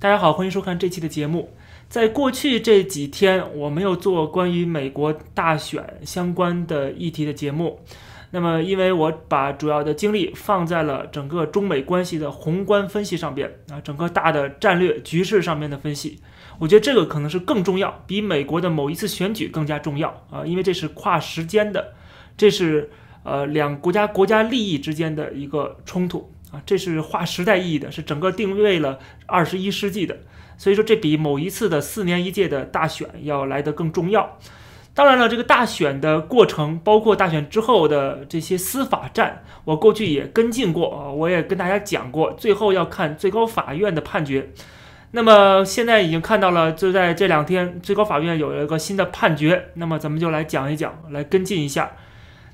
大家好，欢迎收看这期的节目。在过去这几天，我没有做关于美国大选相关的议题的节目。那么，因为我把主要的精力放在了整个中美关系的宏观分析上边啊，整个大的战略局势上面的分析，我觉得这个可能是更重要，比美国的某一次选举更加重要啊，因为这是跨时间的，这是呃两国家国家利益之间的一个冲突啊，这是划时代意义的，是整个定位了二十一世纪的，所以说这比某一次的四年一届的大选要来得更重要。当然了，这个大选的过程，包括大选之后的这些司法战，我过去也跟进过啊，我也跟大家讲过，最后要看最高法院的判决。那么现在已经看到了，就在这两天，最高法院有了一个新的判决。那么咱们就来讲一讲，来跟进一下。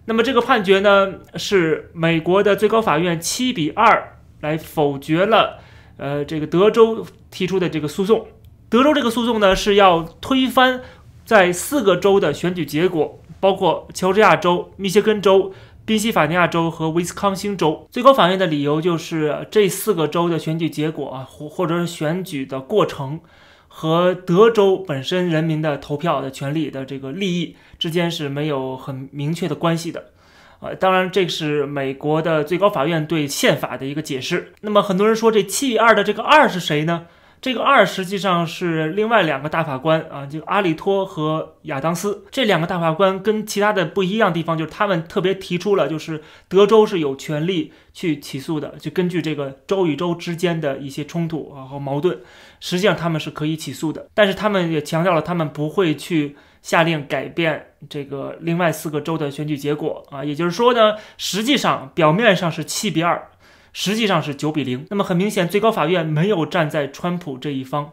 那么这个判决呢，是美国的最高法院七比二来否决了，呃，这个德州提出的这个诉讼。德州这个诉讼呢，是要推翻。在四个州的选举结果，包括乔治亚州、密歇根州、宾夕法尼亚州和威斯康星州，最高法院的理由就是这四个州的选举结果啊，或或者是选举的过程和德州本身人民的投票的权利的这个利益之间是没有很明确的关系的。呃，当然，这是美国的最高法院对宪法的一个解释。那么很多人说，这七比二的这个二是谁呢？这个二实际上是另外两个大法官啊，就阿里托和亚当斯这两个大法官跟其他的不一样地方，就是他们特别提出了，就是德州是有权利去起诉的，就根据这个州与州之间的一些冲突啊和矛盾，实际上他们是可以起诉的。但是他们也强调了，他们不会去下令改变这个另外四个州的选举结果啊，也就是说呢，实际上表面上是七比二。实际上是九比零。那么很明显，最高法院没有站在川普这一方，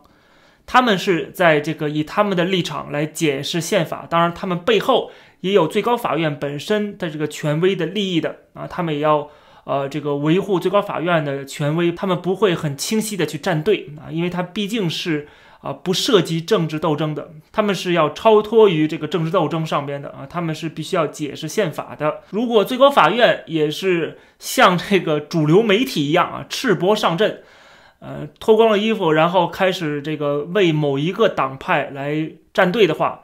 他们是在这个以他们的立场来解释宪法。当然，他们背后也有最高法院本身的这个权威的利益的啊，他们也要呃这个维护最高法院的权威。他们不会很清晰的去站队啊，因为他毕竟是。啊，不涉及政治斗争的，他们是要超脱于这个政治斗争上边的啊，他们是必须要解释宪法的。如果最高法院也是像这个主流媒体一样啊，赤膊上阵，呃，脱光了衣服，然后开始这个为某一个党派来站队的话，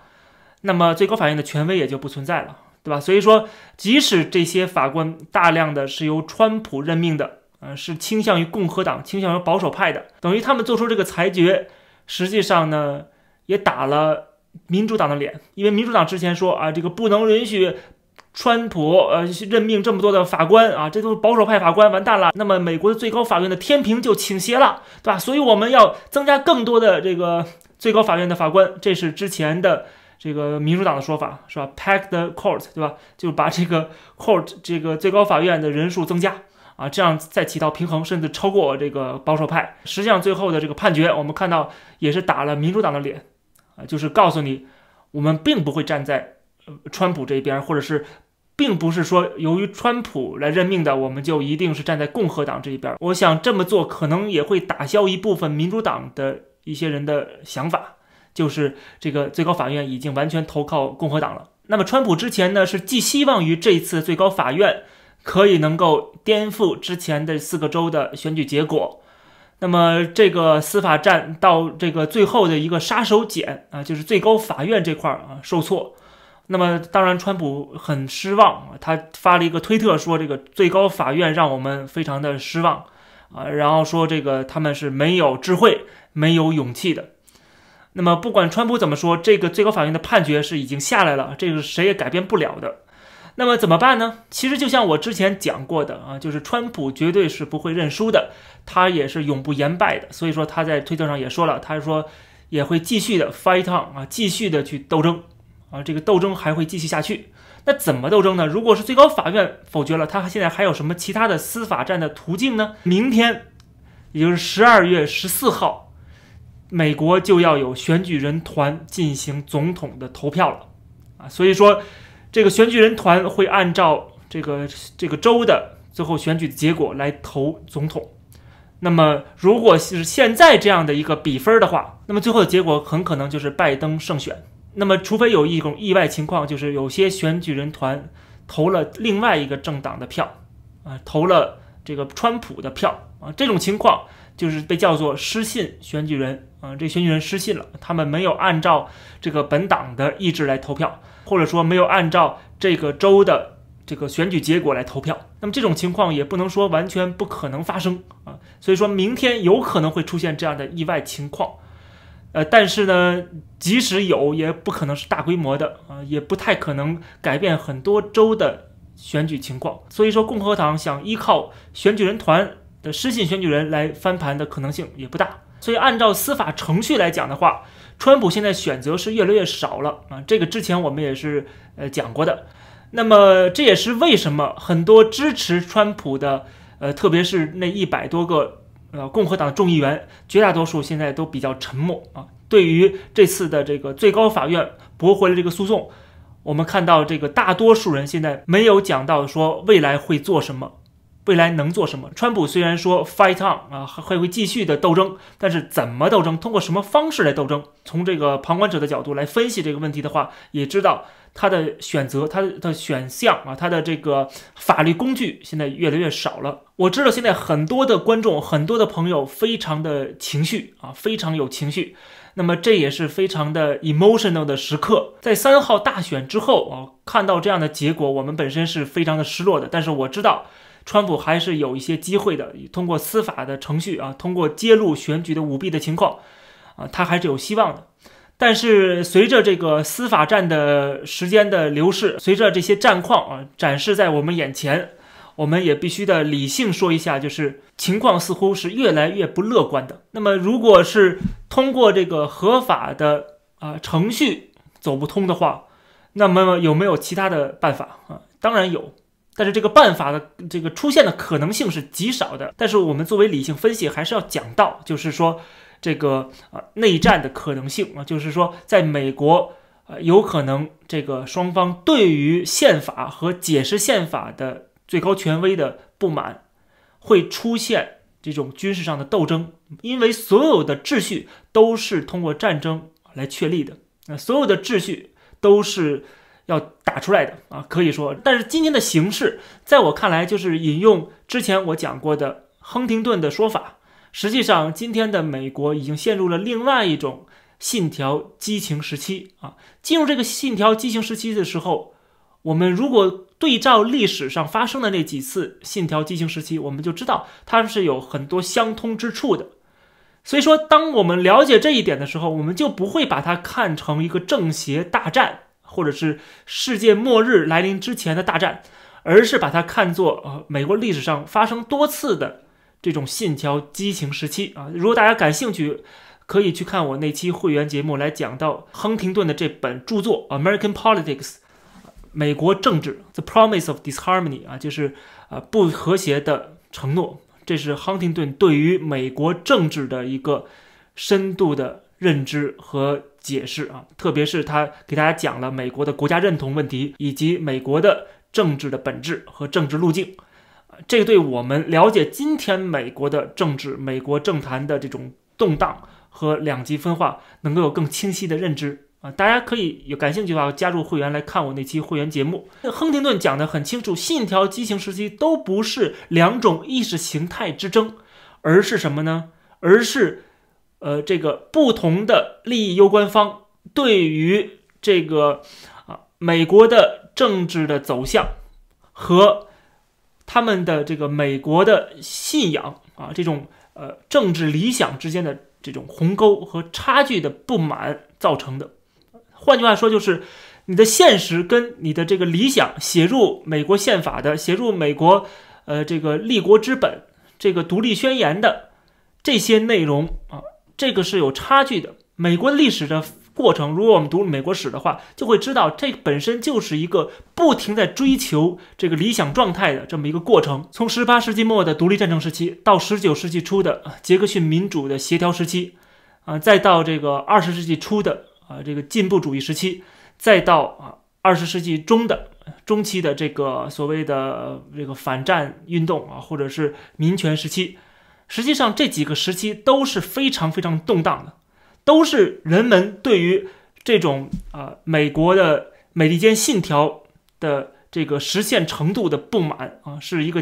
那么最高法院的权威也就不存在了，对吧？所以说，即使这些法官大量的是由川普任命的，呃，是倾向于共和党、倾向于保守派的，等于他们做出这个裁决。实际上呢，也打了民主党的脸，因为民主党之前说啊，这个不能允许川普呃任命这么多的法官啊，这都是保守派法官，完蛋了。那么美国的最高法院的天平就倾斜了，对吧？所以我们要增加更多的这个最高法院的法官，这是之前的这个民主党的说法，是吧？Pack the court，对吧？就把这个 court 这个最高法院的人数增加。啊，这样再起到平衡，甚至超过这个保守派。实际上，最后的这个判决，我们看到也是打了民主党的脸，啊，就是告诉你，我们并不会站在川普这一边，或者是，并不是说由于川普来任命的，我们就一定是站在共和党这一边。我想这么做可能也会打消一部分民主党的一些人的想法，就是这个最高法院已经完全投靠共和党了。那么，川普之前呢，是寄希望于这一次最高法院。可以能够颠覆之前的四个州的选举结果，那么这个司法战到这个最后的一个杀手锏啊，就是最高法院这块啊受挫。那么当然，川普很失望，他发了一个推特说：“这个最高法院让我们非常的失望啊。”然后说这个他们是没有智慧、没有勇气的。那么不管川普怎么说，这个最高法院的判决是已经下来了，这个谁也改变不了的。那么怎么办呢？其实就像我之前讲过的啊，就是川普绝对是不会认输的，他也是永不言败的。所以说他在推特上也说了，他说也会继续的 fight on 啊，继续的去斗争啊，这个斗争还会继续下去。那怎么斗争呢？如果是最高法院否决了，他现在还有什么其他的司法战的途径呢？明天，也就是十二月十四号，美国就要有选举人团进行总统的投票了啊，所以说。这个选举人团会按照这个这个州的最后选举的结果来投总统。那么，如果是现在这样的一个比分的话，那么最后的结果很可能就是拜登胜选。那么，除非有一种意外情况，就是有些选举人团投了另外一个政党的票，啊，投了这个川普的票啊，这种情况就是被叫做失信选举人啊，这选举人失信了，他们没有按照这个本党的意志来投票，或者说没有按照这个州的这个选举结果来投票。那么这种情况也不能说完全不可能发生啊，所以说明天有可能会出现这样的意外情况。呃，但是呢，即使有，也不可能是大规模的啊，也不太可能改变很多州的选举情况。所以说，共和党想依靠选举人团的失信选举人来翻盘的可能性也不大。所以，按照司法程序来讲的话，川普现在选择是越来越少了啊。这个之前我们也是呃讲过的。那么，这也是为什么很多支持川普的，呃，特别是那一百多个。呃，共和党众议员绝大多数现在都比较沉默啊。对于这次的这个最高法院驳回了这个诉讼，我们看到这个大多数人现在没有讲到说未来会做什么，未来能做什么。川普虽然说 fight on 啊，会会继续的斗争，但是怎么斗争，通过什么方式来斗争？从这个旁观者的角度来分析这个问题的话，也知道。他的选择，他的选项啊，他的这个法律工具现在越来越少了。我知道现在很多的观众，很多的朋友非常的情绪啊，非常有情绪。那么这也是非常的 emotional 的时刻。在三号大选之后啊，看到这样的结果，我们本身是非常的失落的。但是我知道，川普还是有一些机会的，通过司法的程序啊，通过揭露选举的舞弊的情况啊，他还是有希望的。但是随着这个司法战的时间的流逝，随着这些战况啊展示在我们眼前，我们也必须的理性说一下，就是情况似乎是越来越不乐观的。那么，如果是通过这个合法的啊程序走不通的话，那么有没有其他的办法啊？当然有，但是这个办法的这个出现的可能性是极少的。但是我们作为理性分析，还是要讲到，就是说。这个啊内战的可能性啊，就是说，在美国啊，有可能这个双方对于宪法和解释宪法的最高权威的不满，会出现这种军事上的斗争，因为所有的秩序都是通过战争来确立的，那所有的秩序都是要打出来的啊，可以说，但是今天的形势，在我看来，就是引用之前我讲过的亨廷顿的说法。实际上，今天的美国已经陷入了另外一种信条激情时期啊。进入这个信条激情时期的时候，我们如果对照历史上发生的那几次信条激情时期，我们就知道它是有很多相通之处的。所以说，当我们了解这一点的时候，我们就不会把它看成一个正邪大战，或者是世界末日来临之前的大战，而是把它看作呃美国历史上发生多次的。这种信条激情时期啊，如果大家感兴趣，可以去看我那期会员节目来讲到亨廷顿的这本著作《American Politics》，美国政治《The Promise of Disharmony》啊，就是啊不和谐的承诺。这是亨廷顿对于美国政治的一个深度的认知和解释啊，特别是他给大家讲了美国的国家认同问题以及美国的政治的本质和政治路径。这对我们了解今天美国的政治、美国政坛的这种动荡和两极分化，能够有更清晰的认知啊！大家可以有感兴趣的话，加入会员来看我那期会员节目。亨廷顿讲的很清楚，信条激情时期都不是两种意识形态之争，而是什么呢？而是，呃，这个不同的利益攸关方对于这个啊美国的政治的走向和。他们的这个美国的信仰啊，这种呃政治理想之间的这种鸿沟和差距的不满造成的。换句话说，就是你的现实跟你的这个理想写入美国宪法的，写入美国呃这个立国之本这个独立宣言的这些内容啊，这个是有差距的。美国历史的。过程，如果我们读美国史的话，就会知道这本身就是一个不停在追求这个理想状态的这么一个过程。从十八世纪末的独立战争时期，到十九世纪初的杰克逊民主的协调时期，啊，再到这个二十世纪初的啊这个进步主义时期，再到啊二十世纪中的中期的这个所谓的这个反战运动啊，或者是民权时期，实际上这几个时期都是非常非常动荡的。都是人们对于这种啊美国的美利坚信条的这个实现程度的不满啊，是一个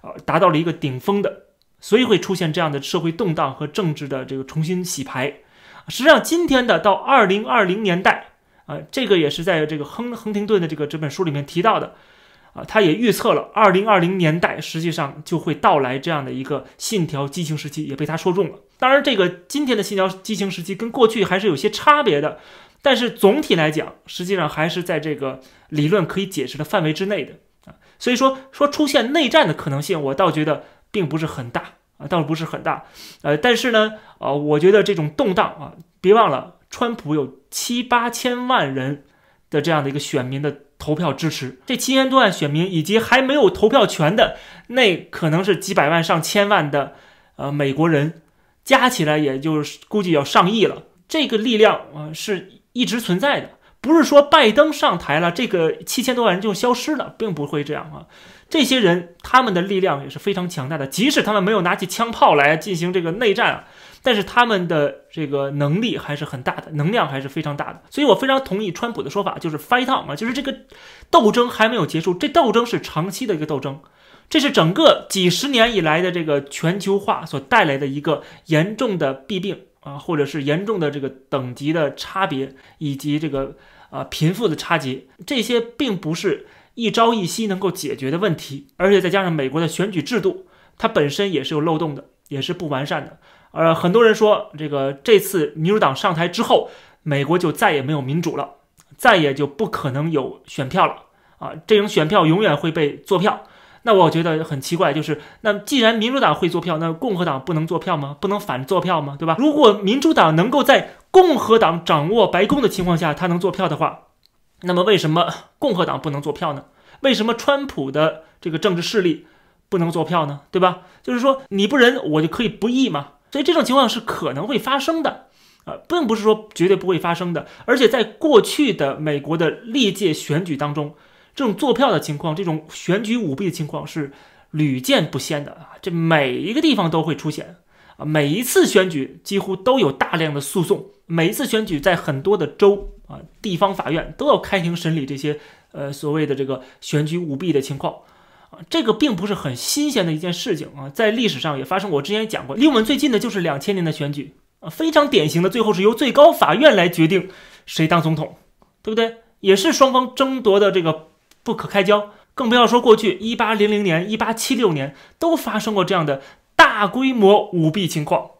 啊达到了一个顶峰的所以会出现这样的社会动荡和政治的这个重新洗牌。实际上，今天的到二零二零年代啊，这个也是在这个亨亨廷顿的这个这本书里面提到的啊，他也预测了二零二零年代实际上就会到来这样的一个信条激情时期，也被他说中了。当然，这个今天的信条激情时期跟过去还是有些差别的，但是总体来讲，实际上还是在这个理论可以解释的范围之内的啊。所以说，说出现内战的可能性，我倒觉得并不是很大啊。倒不是很大，呃，但是呢，呃，我觉得这种动荡啊，别忘了，川普有七八千万人的这样的一个选民的投票支持，这七千多万选民以及还没有投票权的那可能是几百万上千万的呃美国人，加起来也就是估计要上亿了，这个力量啊是一直存在的，不是说拜登上台了，这个七千多万人就消失了，并不会这样啊。这些人他们的力量也是非常强大的，即使他们没有拿起枪炮来进行这个内战啊，但是他们的这个能力还是很大的，能量还是非常大的。所以我非常同意川普的说法，就是 fight on 啊，就是这个斗争还没有结束，这斗争是长期的一个斗争，这是整个几十年以来的这个全球化所带来的一个严重的弊病啊，或者是严重的这个等级的差别以及这个啊贫富的差距，这些并不是。一朝一夕能够解决的问题，而且再加上美国的选举制度，它本身也是有漏洞的，也是不完善的。呃，很多人说，这个这次民主党上台之后，美国就再也没有民主了，再也就不可能有选票了啊！这种选票永远会被做票。那我觉得很奇怪，就是那既然民主党会做票，那共和党不能做票吗？不能反做票吗？对吧？如果民主党能够在共和党掌握白宫的情况下，他能做票的话。那么为什么共和党不能做票呢？为什么川普的这个政治势力不能做票呢？对吧？就是说你不仁，我就可以不义嘛。所以这种情况是可能会发生的，啊，并不是说绝对不会发生的。而且在过去的美国的历届选举当中，这种做票的情况，这种选举舞弊的情况是屡见不鲜的啊。这每一个地方都会出现啊，每一次选举几乎都有大量的诉讼，每一次选举在很多的州。啊，地方法院都要开庭审理这些呃所谓的这个选举舞弊的情况，这个并不是很新鲜的一件事情啊，在历史上也发生。我之前也讲过，离我们最近的就是两千年的选举啊，非常典型的，最后是由最高法院来决定谁当总统，对不对？也是双方争夺的这个不可开交，更不要说过去一八零零年、一八七六年都发生过这样的大规模舞弊情况。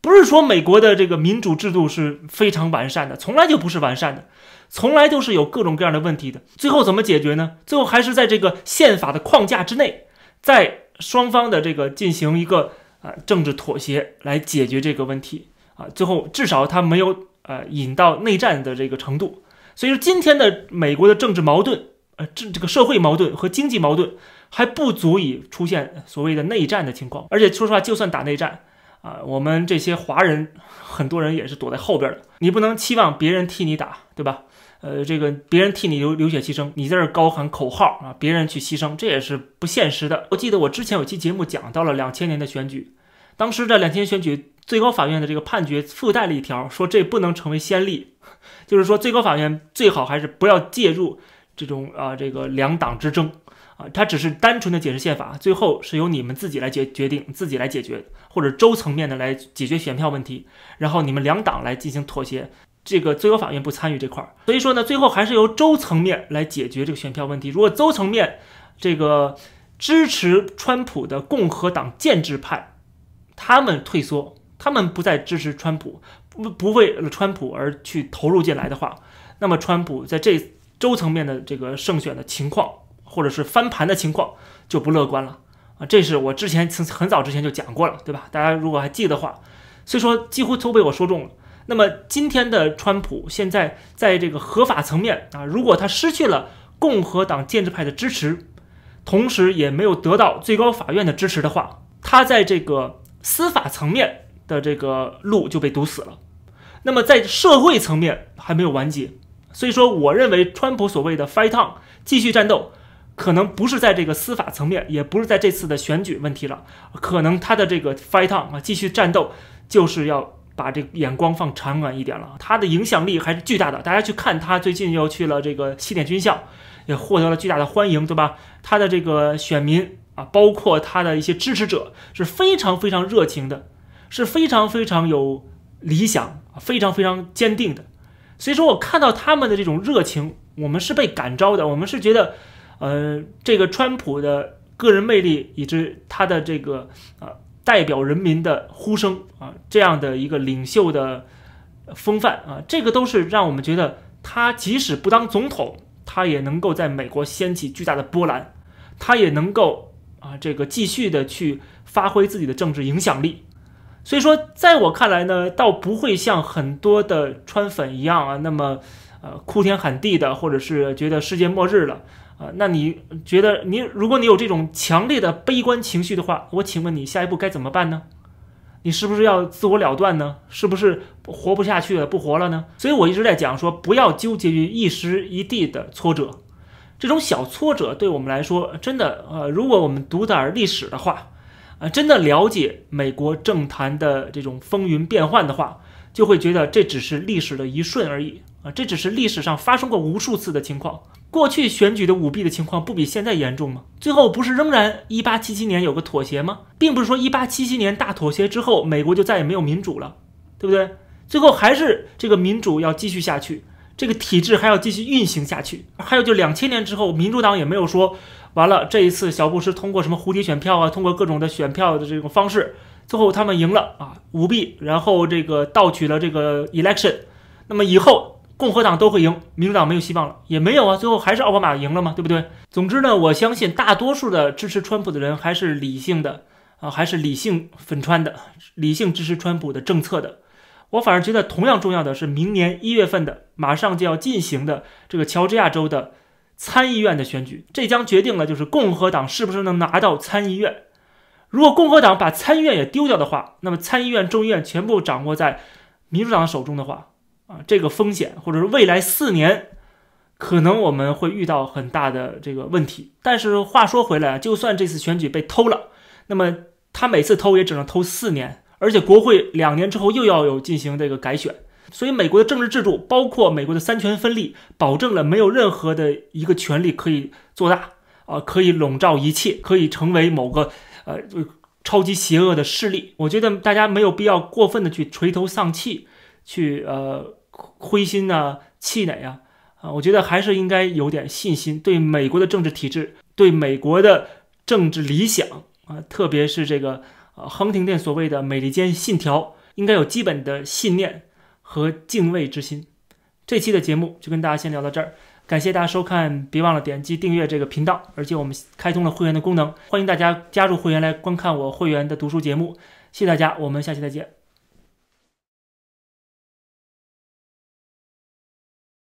不是说美国的这个民主制度是非常完善的，从来就不是完善的，从来都是有各种各样的问题的。最后怎么解决呢？最后还是在这个宪法的框架之内，在双方的这个进行一个啊政治妥协来解决这个问题啊。最后至少他没有呃引到内战的这个程度。所以说今天的美国的政治矛盾，呃这这个社会矛盾和经济矛盾还不足以出现所谓的内战的情况。而且说实话，就算打内战。啊，我们这些华人，很多人也是躲在后边的。你不能期望别人替你打，对吧？呃，这个别人替你流流血牺牲，你在这高喊口号啊，别人去牺牲，这也是不现实的。我记得我之前有期节目讲到了两千年的选举，当时这两千选举，最高法院的这个判决附带了一条，说这不能成为先例，就是说最高法院最好还是不要介入这种啊这个两党之争。啊，它只是单纯的解释宪法，最后是由你们自己来决决定，自己来解决，或者州层面的来解决选票问题，然后你们两党来进行妥协，这个最高法院不参与这块儿，所以说呢，最后还是由州层面来解决这个选票问题。如果州层面这个支持川普的共和党建制派，他们退缩，他们不再支持川普，不不为了川普而去投入进来的话，那么川普在这州层面的这个胜选的情况。或者是翻盘的情况就不乐观了啊！这是我之前曾很早之前就讲过了，对吧？大家如果还记得话，所以说几乎都被我说中了。那么今天的川普现在在这个合法层面啊，如果他失去了共和党建制派的支持，同时也没有得到最高法院的支持的话，他在这个司法层面的这个路就被堵死了。那么在社会层面还没有完结，所以说我认为川普所谓的 fight on 继续战斗。可能不是在这个司法层面，也不是在这次的选举问题了，可能他的这个 fight on 啊，继续战斗，就是要把这眼光放长远一点了。他的影响力还是巨大的，大家去看他最近又去了这个西点军校，也获得了巨大的欢迎，对吧？他的这个选民啊，包括他的一些支持者是非常非常热情的，是非常非常有理想、非常非常坚定的。所以说我看到他们的这种热情，我们是被感召的，我们是觉得，呃，这个川普的个人魅力以及他的这个呃代表人民的呼声啊这样的一个领袖的风范啊，这个都是让我们觉得他即使不当总统，他也能够在美国掀起巨大的波澜，他也能够。啊，这个继续的去发挥自己的政治影响力，所以说，在我看来呢，倒不会像很多的川粉一样啊，那么呃哭天喊地的，或者是觉得世界末日了啊。那你觉得，你如果你有这种强烈的悲观情绪的话，我请问你下一步该怎么办呢？你是不是要自我了断呢？是不是活不下去了，不活了呢？所以我一直在讲说，不要纠结于一时一地的挫折。这种小挫折对我们来说，真的，呃，如果我们读点历史的话，啊，真的了解美国政坛的这种风云变幻的话，就会觉得这只是历史的一瞬而已，啊，这只是历史上发生过无数次的情况。过去选举的舞弊的情况不比现在严重吗？最后不是仍然一八七七年有个妥协吗？并不是说一八七七年大妥协之后，美国就再也没有民主了，对不对？最后还是这个民主要继续下去。这个体制还要继续运行下去，还有就两千年之后，民主党也没有说完了。这一次小布什通过什么蝴蝶选票啊，通过各种的选票的这种方式，最后他们赢了啊，舞弊，然后这个盗取了这个 election。那么以后共和党都会赢，民主党没有希望了，也没有啊，最后还是奥巴马赢了嘛，对不对？总之呢，我相信大多数的支持川普的人还是理性的啊，还是理性粉川的，理性支持川普的政策的。我反而觉得，同样重要的是明年一月份的马上就要进行的这个乔治亚州的参议院的选举，这将决定了就是共和党是不是能拿到参议院。如果共和党把参议院也丢掉的话，那么参议院、众议院全部掌握在民主党手中的话，啊，这个风险或者是未来四年可能我们会遇到很大的这个问题。但是话说回来，就算这次选举被偷了，那么他每次偷也只能偷四年。而且国会两年之后又要有进行这个改选，所以美国的政治制度，包括美国的三权分立，保证了没有任何的一个权利可以做大啊，可以笼罩一切，可以成为某个呃超级邪恶的势力。我觉得大家没有必要过分的去垂头丧气，去呃灰心啊、气馁啊啊，我觉得还是应该有点信心，对美国的政治体制，对美国的政治理想啊，特别是这个。啊，亨廷顿所谓的美利坚信条，应该有基本的信念和敬畏之心。这期的节目就跟大家先聊到这儿，感谢大家收看，别忘了点击订阅这个频道。而且我们开通了会员的功能，欢迎大家加入会员来观看我会员的读书节目。谢谢大家，我们下期再见。